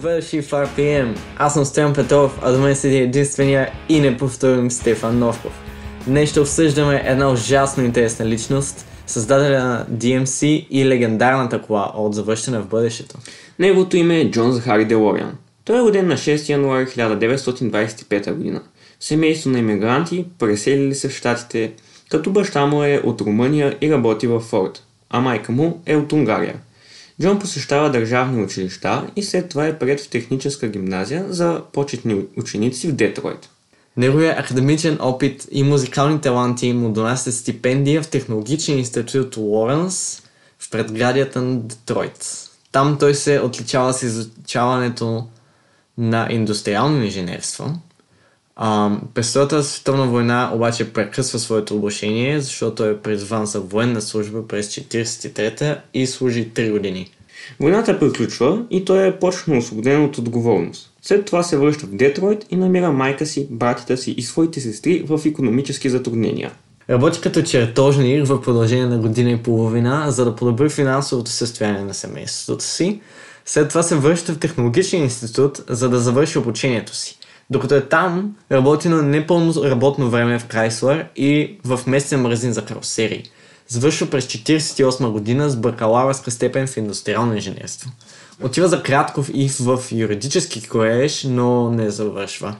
Добре дошли в RPM. Аз съм Стоян Петров, а до мен седи единствения и неповторим Стефан Новков. Днес ще обсъждаме една ужасно интересна личност, създателя на DMC и легендарната кола от завършена в бъдещето. Неговото име е Джон Захари Делориан. Той е роден на 6 януари 1925 година. Семейство на иммигранти, преселили се в Штатите, като баща му е от Румъния и работи във Форд, а майка му е от Унгария. Джон посещава държавни училища и след това е прият в техническа гимназия за почетни ученици в Детройт. Неговия академичен опит и музикални таланти му донасят стипендия в технологичен институт Лоренс в предградията на Детройт. Там той се отличава с изучаването на индустриално инженерство. През Втората световна война обаче прекъсва своето обучение, защото е призван за военна служба през 1943 и служи 3 години. Войната приключва и той е почно освободен от отговорност. След това се връща в Детройт и намира майка си, братята си и своите сестри в економически затруднения. Работи като чертожник в продължение на година и половина, за да подобри финансовото състояние на семейството си. След това се връща в технологичен институт, за да завърши обучението си. Докато е там, работи на непълно работно време в Крайслер и в местен магазин за карусери. Завършва през 1948 година с бакалавърска степен в индустриално инженерство. Отива за кратко и в юридически колеж, но не завършва.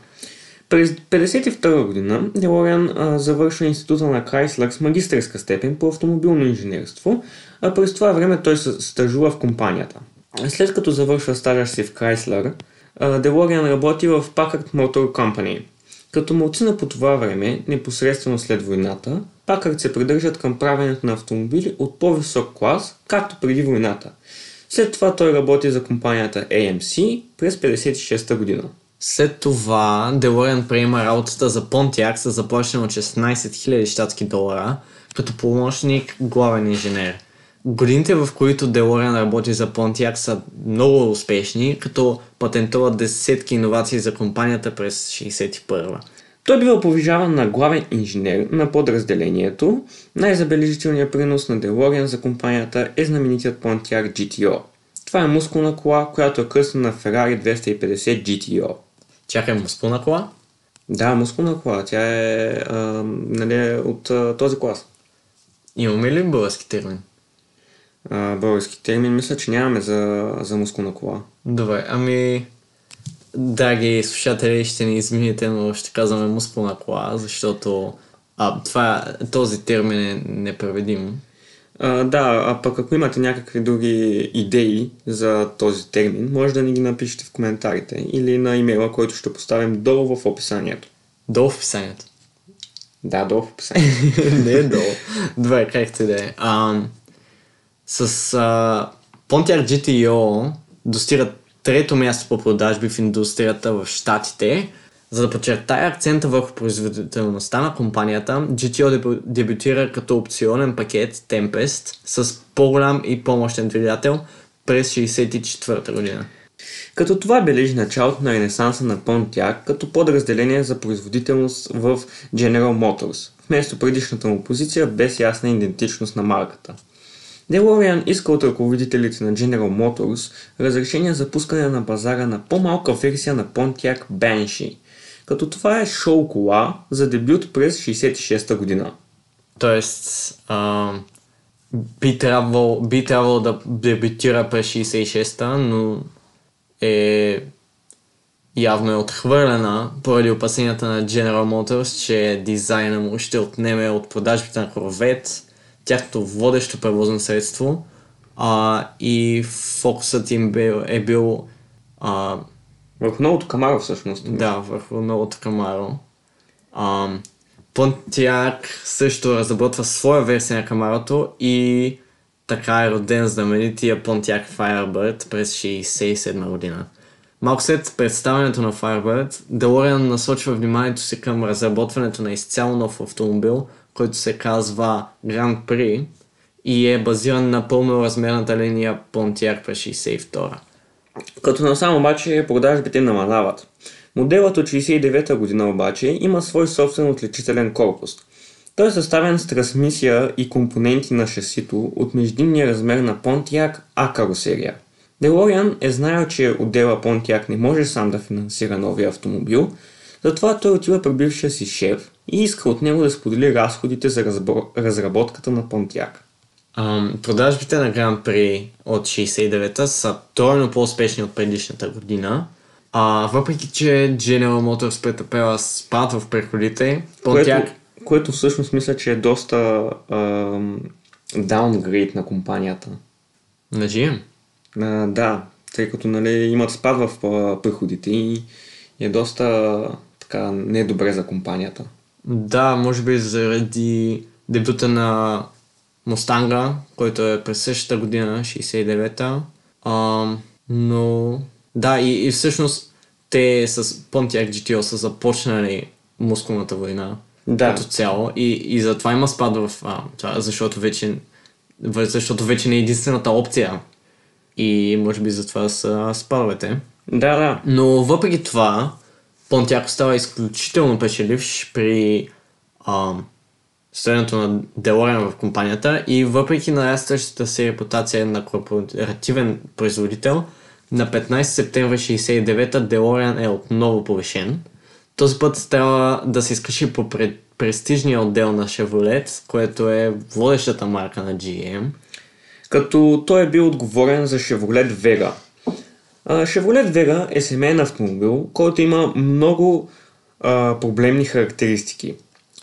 През 1952 година Делориан завършва института на Крайслер с магистърска степен по автомобилно инженерство, а през това време той се стажува в компанията. След като завършва стажа си в Крайслер, Делориан работи в Packard Motor Company. Като малцина по това време, непосредствено след войната, Packard се придържат към правенето на автомобили от по-висок клас, както преди войната. След това той работи за компанията AMC през 1956 година. След това Делориан приема работата за Pontiac с заплащане от 16 000 щатски долара, като помощник главен инженер. Годините, в които Делориан работи за Pontiac са много успешни, като патентува десетки иновации за компанията през 61 Той бива повижаван на главен инженер на подразделението. Най-забележителният принос на Делориан за компанията е знаменитият Pontiac GTO. Това е мускулна кола, която е кръстена на Ferrari 250 GTO. Чакай, мускулна кола? Да, мускулна кола. Тя е а, нали, от а, този клас. Имаме ли български термин? А, български термин мисля, че нямаме за, за мускулна кола. Добре, ами... Драги слушатели, ще ни измините, но ще казваме мускулна кола, защото а, това, този термин е непреведим. А, да, а пък ако имате някакви други идеи за този термин, може да ни ги напишете в коментарите или на имейла, който ще поставим долу в описанието. Долу в описанието. Да, долу в описанието. Не е долу. Добре, както и да е. С а, Pontiac GTO достигат трето място по продажби в индустрията в Штатите. За да подчертая акцента върху производителността на компанията, GTO дебю- дебютира като опционен пакет Tempest с по-голям и по-мощен двигател през 1964 година. Като това бележи началото на ренесанса на Pontiac като подразделение за производителност в General Motors, вместо предишната му позиция без ясна идентичност на марката. Делориан иска от ръководителите на General Motors разрешение за пускане на пазара на по-малка версия на Pontiac Banshee, като това е шоу кола за дебют през 66 година. Тоест, а, би, трябвало, би трябвало да дебютира през 66-та, но е явно е отхвърлена поради опасенията на General Motors, че дизайна му ще отнеме от продажбите на Corvette, тяхното водещо превозно средство а, и фокусът им бил, е бил а, Върху новото Камаро всъщност. да, върху новото Камаро. Ам, Pontiac също разработва своя версия на Камарото и така е роден знаменития Pontiac Firebird през 1967 година. Малко след представянето на Firebird, Делориан насочва вниманието си към разработването на изцяло нов автомобил, който се казва Grand Prix и е базиран на пълноразмерната линия Pontiac през 1962. Като насам обаче продажбите намаляват. Моделът от 69-та година обаче има свой собствен отличителен корпус. Той е съставен с трансмисия и компоненти на шасито от междинния размер на Pontiac А карусерия. Делориан е знаел, че отдела Понтиак не може сам да финансира новия автомобил, затова той отива при бившия си шеф и иска от него да сподели разходите за разбор... разработката на Понтиак. Ам, продажбите на Гран При от 69-та са тройно по-успешни от предишната година. А, въпреки, че General Motors претърпела спад в приходите, Понтиак... Което, което всъщност мисля, че е доста ам, даунгрейд на компанията. На GM. А, да, тъй като нали, имат спад в а, приходите и е доста така недобре за компанията. Да, може би заради дебюта на Мустанга, който е през същата година, 69-та. Ам, но да, и, и всъщност те с Pontiac GTO са започнали мускулната война Да. като цяло и, и затова има спад в а, това, защото вече, защото вече не е единствената опция и може би затова са спадовете. Да, да. Но въпреки това, Понтяк става изключително печеливш при стоянето на Делориан в компанията и въпреки нарастващата си репутация на корпоративен производител, на 15 септември 69 Делориан е отново повишен. Този път трябва да се изкаши по пред- престижния отдел на Chevrolet, което е водещата марка на GM. Като той е бил отговорен за Chevrolet Vega. Chevrolet Vega е семейен автомобил, който има много а, проблемни характеристики.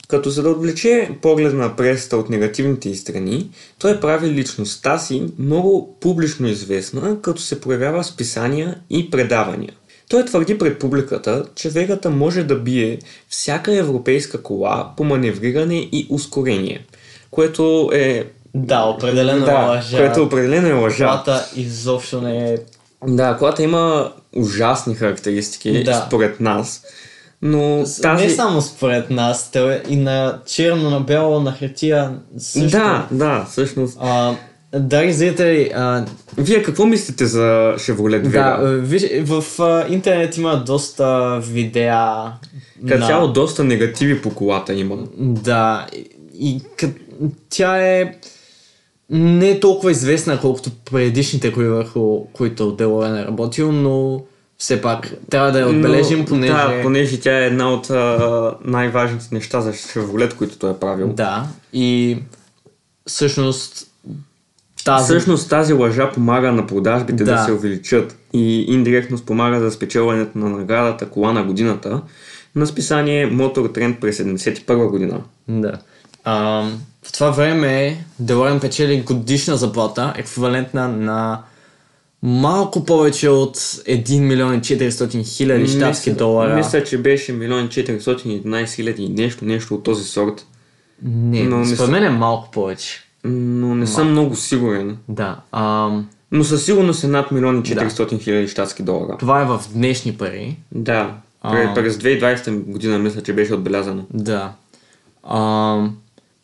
Като за да отвлече поглед на пресата от негативните й страни, той прави личността си много публично известна, като се проявява в списания и предавания. Той твърди пред публиката, че Вегата може да бие всяка европейска кола по маневриране и ускорение, което е Да, определено да, лъжа. което определено е лъжа. Колата изобщо не е Да, колата има ужасни характеристики, Да. според нас. Но тази... Не само според нас, е и на черно, на бяло, на хартия също. Да, да, всъщност. А, драги зрители, а, Вие какво мислите за Chevrolet да, Vega? а, виж, в а, интернет има доста видеа. Като на- цяло доста негативи по колата има. Да, и, и къ... тя е не е толкова известна, колкото предишните, кои върху които Делорен е работил, но все пак трябва да я отбележим, Но, понеже... Да, понеже тя е една от а, най-важните неща за Chevrolet, които той е правил. Да, и всъщност тази... Всъщност тази лъжа помага на продажбите да. Да. се увеличат и индиректно спомага за спечелването на наградата кола на годината на списание Motor Trend през 71 година. Да. А, в това време Делорен печели годишна заплата, еквивалентна на малко повече от 1 милион и 400 хиляди щатски долара. Мисля, че беше 1 411 хиляди и нещо, нещо от този сорт. Не, но според мен е малко повече. Но не съм много сигурен. Да. Ам, Но със сигурност е над 1 400 хиляди щатски долара. това е в днешни пари. Да. През 2020 година мисля, че беше отбелязано. Да. Ам,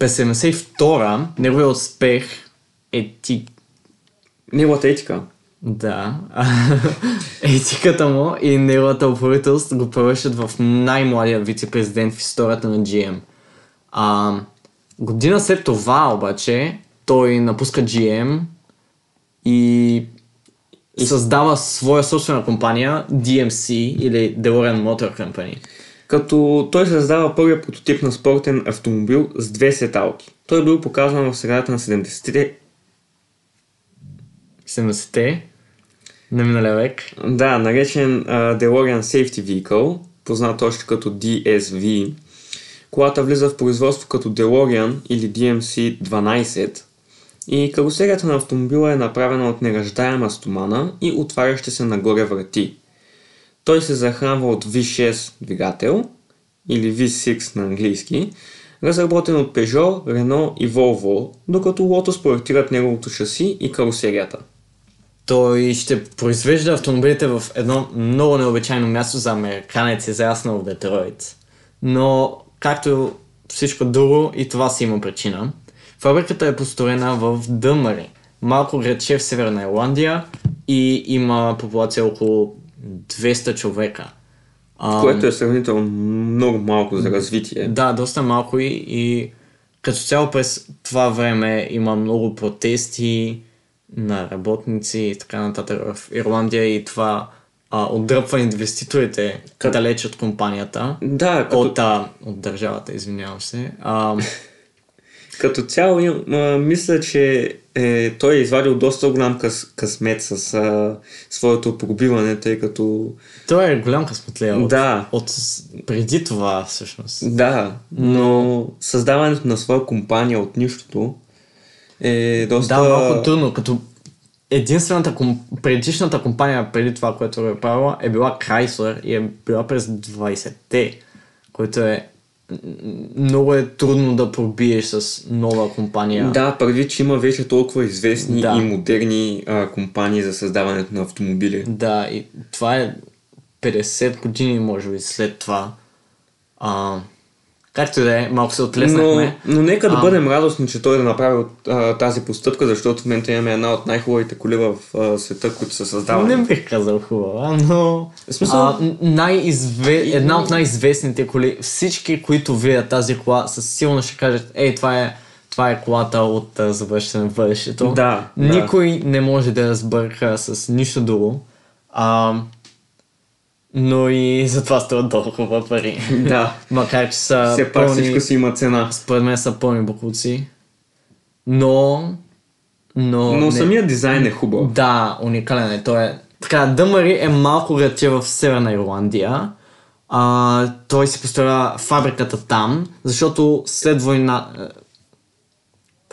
през 72-а неговият успех е ти... Неговата етика. Да. Етиката му и неговата упоритост го превръщат в най-младия вице-президент в историята на GM. А, година след това обаче той напуска GM и, и създава своя собствена компания DMC или DeLorean Motor Company. Като той създава първия прототип на спортен автомобил с две сеталки. Той е бил показан в средата на 70-те 70-те на миналия век. Да, наречен uh, DeLorean Safety Vehicle, познат още като DSV. Колата влиза в производство като DeLorean или DMC-12 и карусерията на автомобила е направена от нераждаема стомана и отварящи се нагоре врати. Той се захранва от V6 двигател или V6 на английски, разработен от Peugeot, Renault и Volvo, докато Lotus проектират неговото шаси и карусерията. Той ще произвежда автомобилите в едно много необичайно място за американец, израснал в Детройт. Но, както всичко друго, и това си има причина. Фабриката е построена в Дъмари, малко градче в Северна Ирландия и има популация около 200 човека. Което е сравнително много малко за развитие. Да, доста малко и, и като цяло през това време има много протести, на работници и така нататък в Ирландия и това а, отдръпва инвеститорите далеч от компанията. Да, като, От, а, от държавата, извинявам се. А, като цяло а, мисля, че е, той е извадил доста голям къс, късмет с а, своето пробиване, тъй като той е голям късметлия от, Да. от преди това всъщност. да, но създаването на своя компания от нищото е доста... Да, малко трудно, като единствената ком... предишната компания преди това, което е правила, е била Chrysler и е била през 20-те, което е много е трудно да пробиеш с нова компания. Да, предвид, че има вече толкова известни Да. и модерни а, компании за създаването на автомобили. Да, и това е 50 години, може би, след това. А, както да е, малко се Но, отлеснахме. но нека да А. бъдем радостни, че той да направи а, тази постъпка, защото в момента имаме една от най-хубавите коли в а, света, които са създавани. Не бих казал хубава, но В смисъл- а, най-изве... една от най-известните коли, всички, които видят тази кола, със сигурно ще кажат, ей, това е, това е колата от завършване в бъдещето. Да, да. Никой не може да я сбърка с нищо друго. А, но и за това струват толкова пари. Да. Макар, че са Все пак пълни, всичко си има цена. според мен са пълни бокуци. Но... Но, Но не- самия дизайн е хубав. да, уникален е. Той е... Така, Дъмари е малко градче в Северна Ирландия. А, той си построя фабриката там, защото след война... е,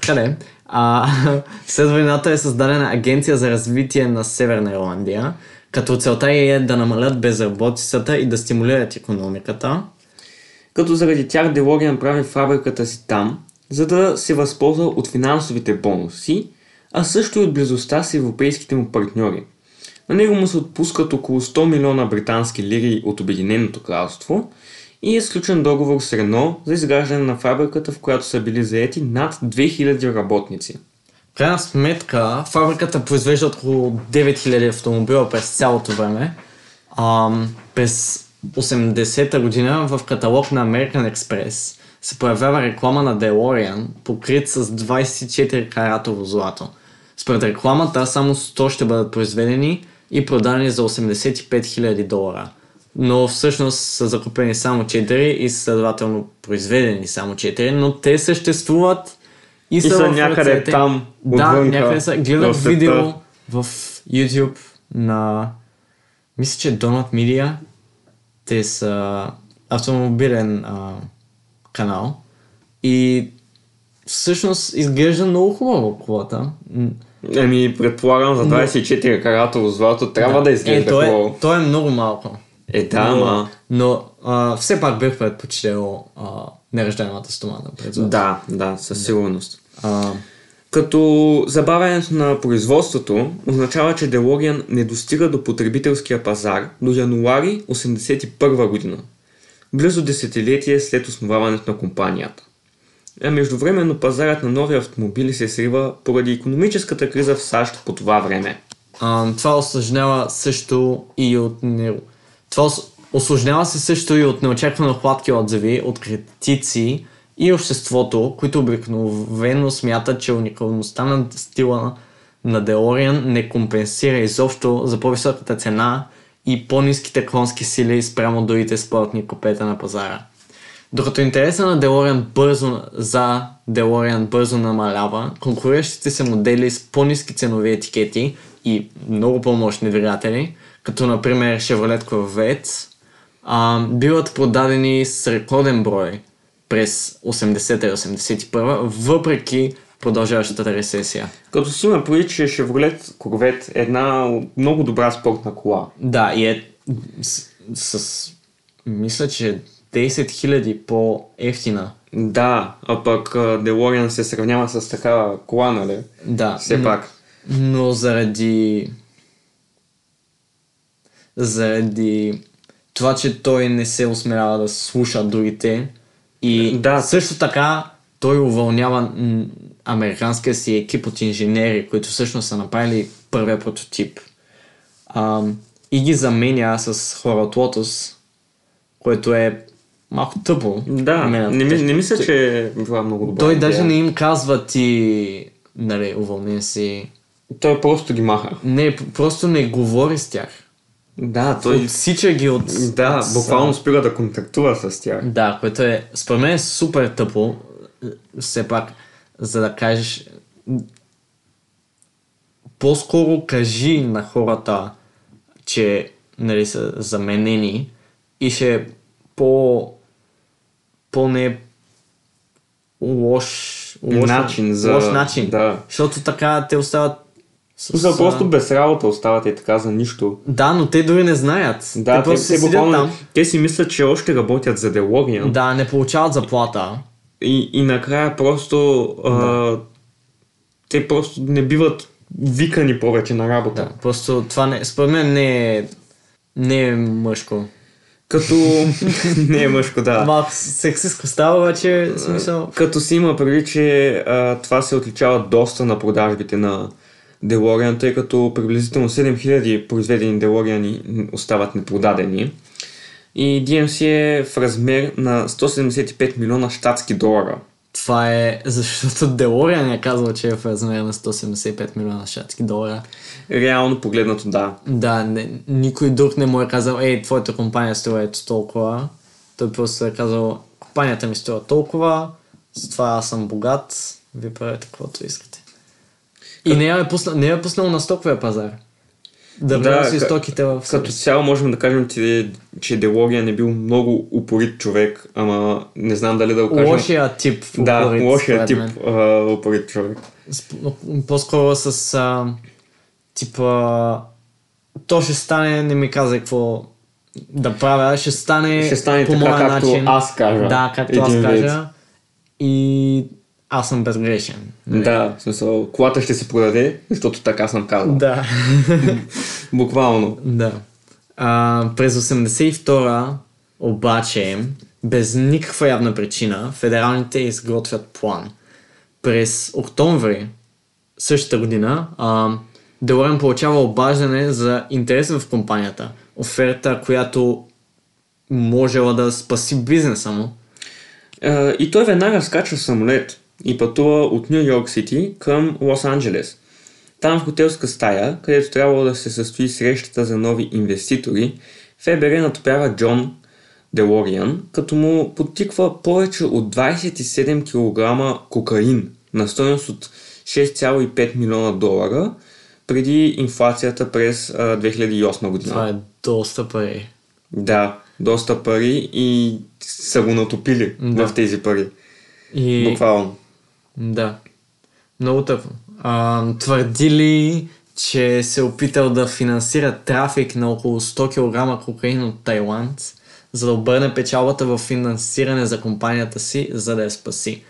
Къде? А, след войната е създадена агенция за развитие на Северна Ирландия, като целта е да намалят безработицата и да стимулират економиката. Като заради тях Делориан прави фабриката си там, за да се възползва от финансовите бонуси, а също и от близостта с европейските му партньори. На него му се отпускат около 100 милиона британски лири от Обединеното кралство и е сключен договор с Рено за изграждане на фабриката, в която са били заети над 2000 работници. Крайна сметка, фабриката произвежда около 9000 автомобила през цялото време. Ам, през 80-та година в каталог на American Express се появява реклама на DeLorean, покрит с 24 каратово злато. Според рекламата само 100 ще бъдат произведени и продадени за 85 000 долара. Но всъщност са закупени само 4 и следователно произведени само 4, но те съществуват и, са в някъде ръцете. там, Да, отвънка, някъде са. Гледах видео в YouTube на... Мисля, че Donut Media. Те са автомобилен а, канал. И всъщност изглежда много хубаво колата. Еми, предполагам, за 24 каратово злато трябва да, Е, изглежда то е, хубаво. то е много малко. Е, да, но, ама... но а, все пак бих предпочел а, неръждаемата стомана пред злато. Да, да, със сигурност. А, Като забавянето на производството означава, че Делориан не достига до потребителския пазар до януари 1981 година, близо десетилетие след основаването на компанията. А междувременно пазарът на нови автомобили се срива поради економическата криза в САЩ по това време. А, това осложнява също и от не... Това осложнява се също и от неочаквано хладки отзиви от критици и обществото, които обикновено смятат, че уникалността на стила на, Делориан не компенсира изобщо за по-високата цена и по-низките конски сили спрямо другите спортни купета на пазара. Докато интереса на Делориан бързо, за Делориан бързо намалява, конкуриращите се модели с по-низки ценови етикети и много по-мощни двигатели, като например Chevrolet Corvette, а, биват продадени с рекорден брой през 80-та и 81 въпреки продължаващата рецесия. Като си има предвид, че Chevrolet Corvette е една много добра спортна кола. Да, и е с, с мисля, че 10 000 по-ефтина. Да, а пък Делориан се сравнява с такава кола, нали? Да. Все но- пак. Но заради... Заради това, че той не се осмелява да слуша другите и Да. също така той уволнява м, американския си екип от инженери, които всъщност са направили първия прототип. А, и ги заменя с хора от Lotus, което е малко тъпо. Да, Мен, не, не мисля, че е била много добра. той идея. даже не им казва ти, нали, уволнен си, Той просто ги маха. Не, просто не говори с тях. Да, Той... Отсича ги от... Да, от- буквално спира да контактува с тях. Да, което е, според мен е супер тъпо, все пак, за да кажеш... По-скоро кажи на хората, че нали, са заменени и ще е по... по-не лош, лош Начин за- лош начин. да. Защото така те остават с, За просто без работа остават и така за нищо. Да, но те дори не знаят. Да, те просто те, те, буквално, там. те си мислят, че още работят за DeLorean Да, не получават заплата. и, и накрая просто а, те просто не биват викани повече на работа. Да, просто това не, според мен не е, не е мъжко. Като... не е мъжко, да. Малко сексистко става, обаче смисъл... Като си има преди, че а, това се отличава доста на продажбите на DeLorean, тъй като приблизително 7000 произведени DeLorean остават непродадени. И DMC е в размер на 175 милиона щатски долара. Това е защото Делориан е казал, че е в размер на 175 милиона щатски долара. Реално погледнато, да. Да, не, никой друг не му е казал, ей, твоята компания струва ето толкова. Той просто е казал, компанията ми струва толкова, затова аз съм богат, вие правите каквото искате. И не я е пуснал, не я е пуснал на стоковия пазар. Да, Да, да ка- стоките в Като цяло можем да кажем, че, че DeLorean е бил много упорит човек, ама не знам дали да го кажем. Лошия тип. да, упорит, лошия според тип а, упорит човек. По-скоро с а, типа то ще стане, не ми каза какво да правя, ще стане, Ще стане по така, моя както начин. аз кажа. Да, както аз Един вид. кажа. И аз съм безгрешен. Да, в смисъл, колата ще се продаде, защото така съм казал. Да. Буквално. да. А, през 82-а обаче, без никаква явна причина, федералните изготвят план. През октомври същата година а, Делорен получава обаждане за интерес в компанията. Оферта, която можела да спаси бизнеса му. А, и той веднага скача в самолет и пътува от Нью Йорк Сити към Лос Анджелес. Там в хотелска стая, където трябвало да се състои срещата за нови инвеститори, ФБР натопява Джон Делориан, като му подтиква повече от 27 кг кокаин на стоеност от 6,5 милиона долара преди инфлацията през а, 2008 година. Това е доста пари. Да, доста пари и са го натопили Да. в тези пари. И... Буквално. Да. Много тъпо. А, твърди ли, че се е опитал да финансира трафик на около 100 кг кокаин от Тайланд, за да обърне печалбата в финансиране за компанията си, за да я спаси.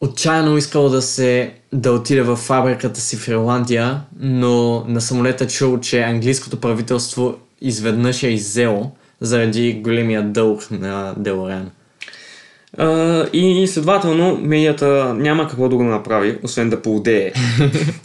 Отчаяно искал да се да отиде в фабриката си в Ирландия, но на самолета чул, че английското правителство изведнъж е иззело заради големия дълг на Делорен. А, и следователно медията няма какво да го направи, освен да поудее.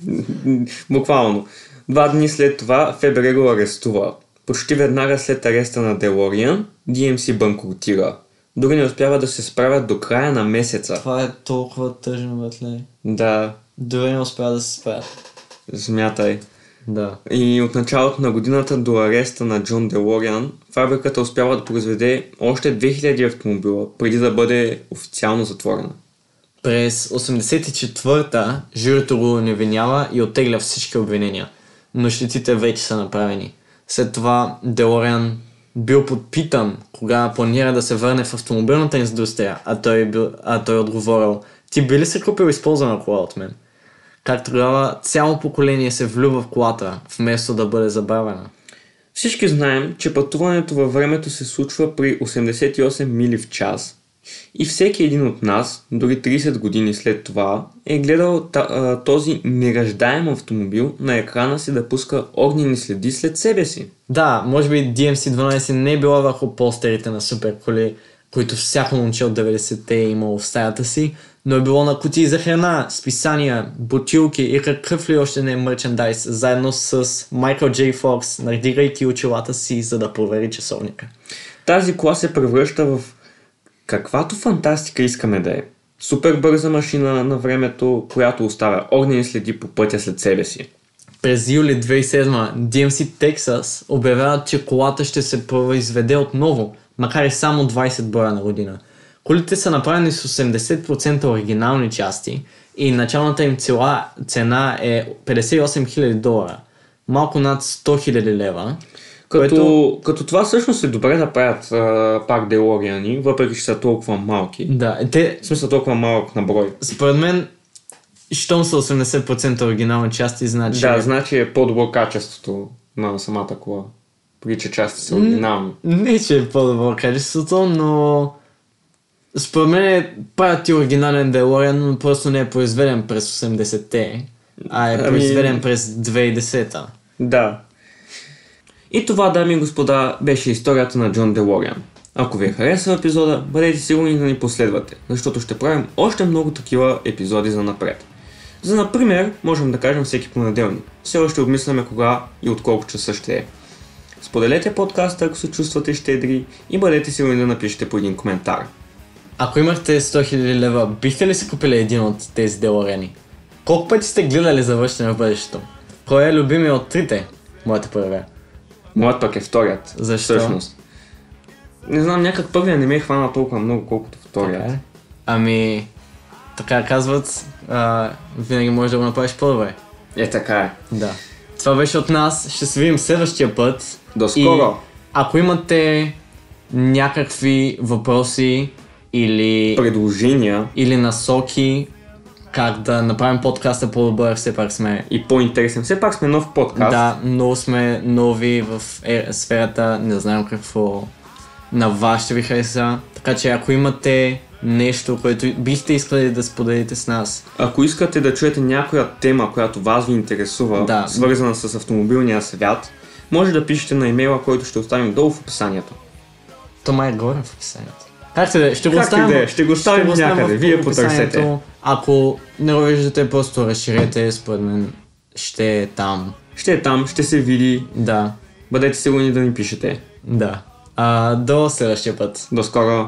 Буквално. Два дни след това ФБР го арестува. Почти веднага след ареста на Делориан, DMC банкротира. Дори не успява да се справят до края на месеца. Това е толкова тъжно, братле. Да, Дори не успя да се справят. смятай. Да. И от началото на годината до ареста на Джон Делориан, фабриката успява да произведе още 2000 автомобила, преди да бъде официално затворена. През 84-та журито го невинява и оттегля всички обвинения, но щетите вече са направени. След това Делориан бил подпитан кога планира да се върне в автомобилната индустрия, а той, бил, а той отговорил Ти би ли се купил използвана кола от мен? Как тогава цяло поколение се влюбва в колата, вместо да бъде забавена. Всички знаем, че пътуването във времето се случва при 88 мили в час и всеки един от нас, дори 30 години след това, е гледал този нераждаем автомобил на екрана си да пуска огнени следи след себе си. Да, може би DMC-12 не е била върху постерите на супер коли, които всяко момче от 90-те е имало в стаята си, но е било на кутии за храна, списания, бутилки и какъв ли още не е мерчендайз, заедно с Майкъл Джей Фокс, надигайки очилата си, за да провери часовника. Тази кола се превръща в каквато фантастика искаме да е. Супер бърза машина на времето, която оставя огнени следи по пътя след себе си. през юли 2007 DMC Texas обявяват, че колата ще се произведе отново, макар и само 20 броя на година. Колите са направени с 80% оригинални части и началната им цела, цена е 58 000 долара, малко над 100 000 лева. Като, Което- като това всъщност е добре да правят а, пак Делориани, въпреки че са толкова малки. Да, те, В смисъл толкова малък на брой. според мен, щом са 80% оригинални части, значи... Да, значи е по-добро качеството на самата кола. При че части са оригинални. Не, че е по-добро качеството, но според мен правят ти оригинален DeLorean, но просто не е произведен през 80-те, а е Ами- произведен през 2010-та. Да. И това, дами и господа, беше историята на Джон Делориан. Ако ви е харесал епизода, бъдете сигурни да ни последвате, защото ще правим още много такива епизоди за напред. За например, можем да кажем всеки понеделник. Все още обмисляме кога и от колко часа ще е. Споделете подкаста, ако се чувствате щедри и бъдете сигурни да напишете по един коментар. Ако имахте 100 000 лева, бихте ли си купили един от тези DeLorean? Колко пъти сте гледали завършване в бъдещето? Кой е любимия от трите? Моята първа. Моят пък е вторият. Защо? Всъщност. Не знам, някак първия не ме е хванал толкова много, колкото вторият. Така е. Ами, така казват, а, винаги можеш да го направиш по-добре. Е, така е. Да. Това беше от нас. Ще се видим следващия път. До скоро! И ако имате някакви въпроси или, Предложения или насоки как да направим подкаста по-добър, все пак сме и по-интересен. Все пак сме нов подкаст. Да, много сме нови в е, сферата, не знам какво на вас ще ви хареса. Така че ако имате нещо, което бихте искали да споделите с нас, Ако искате да чуете някоя тема, която вас ви интересува, Да. свързана с автомобилния свят, може да пишете на имейла, който ще оставим долу в описанието. то май е горе в описанието. Както да е, ще го Как оставим. да е, ще го оставим оставим някъде, вие потърсете. Ако не го виждате, просто разширете, според мен ще е там. Ще е там, ще се види. Да, Бъдете сигурни да ни пишете. да. А, до следващия път. До скоро!